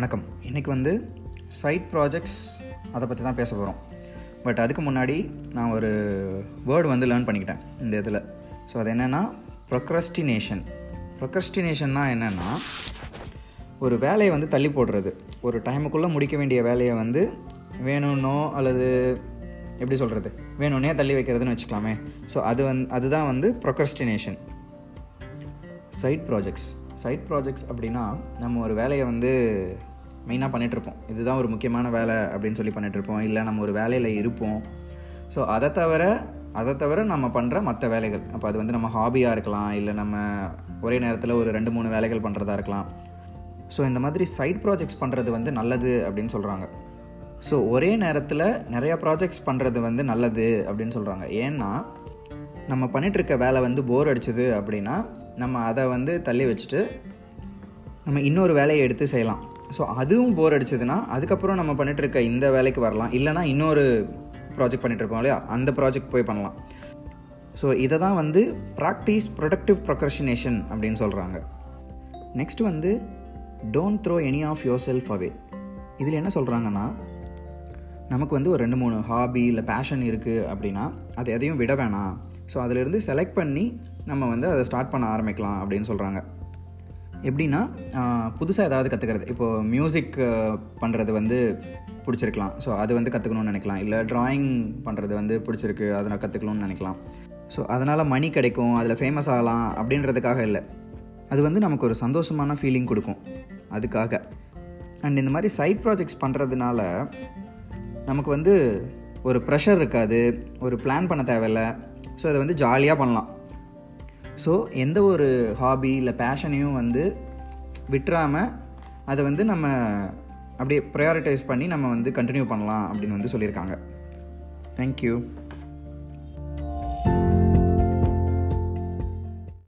வணக்கம். இன்றைக்கி வந்து சைட் ப்ராஜெக்ட்ஸ் அதை பற்றி தான் பேச போகிறோம் பட் அதுக்கு முன்னாடி நான் ஒரு வேர்டு வந்து லேர்ன் பண்ணிக்கிட்டேன் இந்த இதில். ஸோ அது என்னென்னா ப்ரொக்ரஸ்டினேஷன் ப்ரொக்ரஸ்டினேஷன்னா என்னென்னா ஒரு வேலையை வந்து தள்ளி போடுறது. ஒரு டைமுக்குள்ளே முடிக்க வேண்டிய வேலையை வந்து வேணும்னோ அல்லது எப்படி சொல்கிறது வேணும்னே தள்ளி வைக்கிறதுன்னு வச்சுக்கலாமே. ஸோ அது வந் அதுதான் வந்து procrastination side projects side projects அப்படின்னா நம்ம ஒரு வேலையை வந்து மெயினாக பண்ணிகிட்ருப்போம் இதுதான் ஒரு முக்கியமான வேலை அப்படின்னு சொல்லி பண்ணிகிட்ருப்போம் இல்லை நம்ம ஒரு வேலையில் இருப்போம். ஸோ அதை தவிர அதை தவிர நம்ம பண்ணுற மற்ற வேலைகள். அப்போ அது வந்து நம்ம ஹாபியாக இருக்கலாம் இல்லை நம்ம ஒரே நேரத்தில் ஒரு ரெண்டு மூணு வேலைகள் பண்ணுறதா இருக்கலாம். ஸோ இந்த மாதிரி சைட் ப்ராஜெக்ட்ஸ் பண்ணுறது வந்து நல்லது அப்படின்னு சொல்கிறாங்க ஸோ ஒரே நேரத்தில் நிறையா ப்ராஜெக்ட்ஸ் பண்ணுறது வந்து நல்லது அப்படின்னு சொல்கிறாங்க ஏன்னா நம்ம பண்ணிகிட்ருக்க வேலை வந்து போர் அடிச்சது அப்படின்னா நம்ம அதை வந்து தள்ளி வச்சுட்டு நம்ம இன்னொரு வேலையை எடுத்து செய்யலாம். ஸோ அதுவும் போர் அடிச்சதுன்னா அதுக்கப்புறம் நம்ம பண்ணிட்டு இருக்க இந்த வேலைக்கு வரலாம். இல்லைனா இன்னொரு ப்ராஜெக்ட் பண்ணிகிட்டு இருப்போம் இல்லையா? அந்த ப்ராஜெக்ட் போய் பண்ணலாம். ஸோ இதை தான் வந்து ப்ராக்டிஸ் ப்ரொடக்டிவ் ப்ரொக்ரஷினேஷன் அப்படின்னு சொல்கிறாங்க நெக்ஸ்ட் வந்து don't throw any of yourself away இதில் என்ன சொல்கிறாங்கன்னா நமக்கு வந்து ஒரு ரெண்டு மூணு ஹாபி இல்லை பேஷன் இருக்குது அப்படின்னா அது எதையும் விட வேணாம். ஸோ அதிலிருந்து செலக்ட் பண்ணி நம்ம வந்து அதை ஸ்டார்ட் பண்ண ஆரம்பிக்கலாம் அப்படின்னு சொல்கிறாங்க எப்படின்னா புதுசாக ஏதாவது கற்றுக்கிறது இப்போது மியூசிக் பண்ணுறது வந்து பிடிச்சிருக்கலாம். ஸோ அது வந்து கற்றுக்கணும்னு நினைக்கலாம். இல்லை ட்ராயிங் பண்ணுறது வந்து பிடிச்சிருக்கு. அதை நான் கற்றுக்கணும்னு நினைக்கலாம். ஸோ அதனால் மணி கிடைக்கும். அதில் ஃபேமஸ் ஆகலாம் அப்படின்றதுக்காக இல்லை. அது வந்து நமக்கு ஒரு சந்தோஷமான ஃபீலிங் கொடுக்கும். அதுக்காக. அண்ட் இந்த மாதிரி சைட் ப்ராஜெக்ட்ஸ் பண்ணுறதுனால நமக்கு வந்து ஒரு ப்ரெஷர் இருக்காது. ஒரு பிளான் பண்ண தேவையில்லை. ஸோ அதை வந்து ஜாலியாக பண்ணலாம். ஸோ எந்த ஒரு ஹாபி இல்லை பேஷனையும் வந்து விட்டுறாமல் அதை வந்து நம்ம அப்படியே ப்ரையாரிட்டைஸ் பண்ணி நம்ம வந்து கண்டினியூ பண்ணலாம் அப்படின்னு வந்து சொல்லியிருக்காங்க. தேங்க்யூ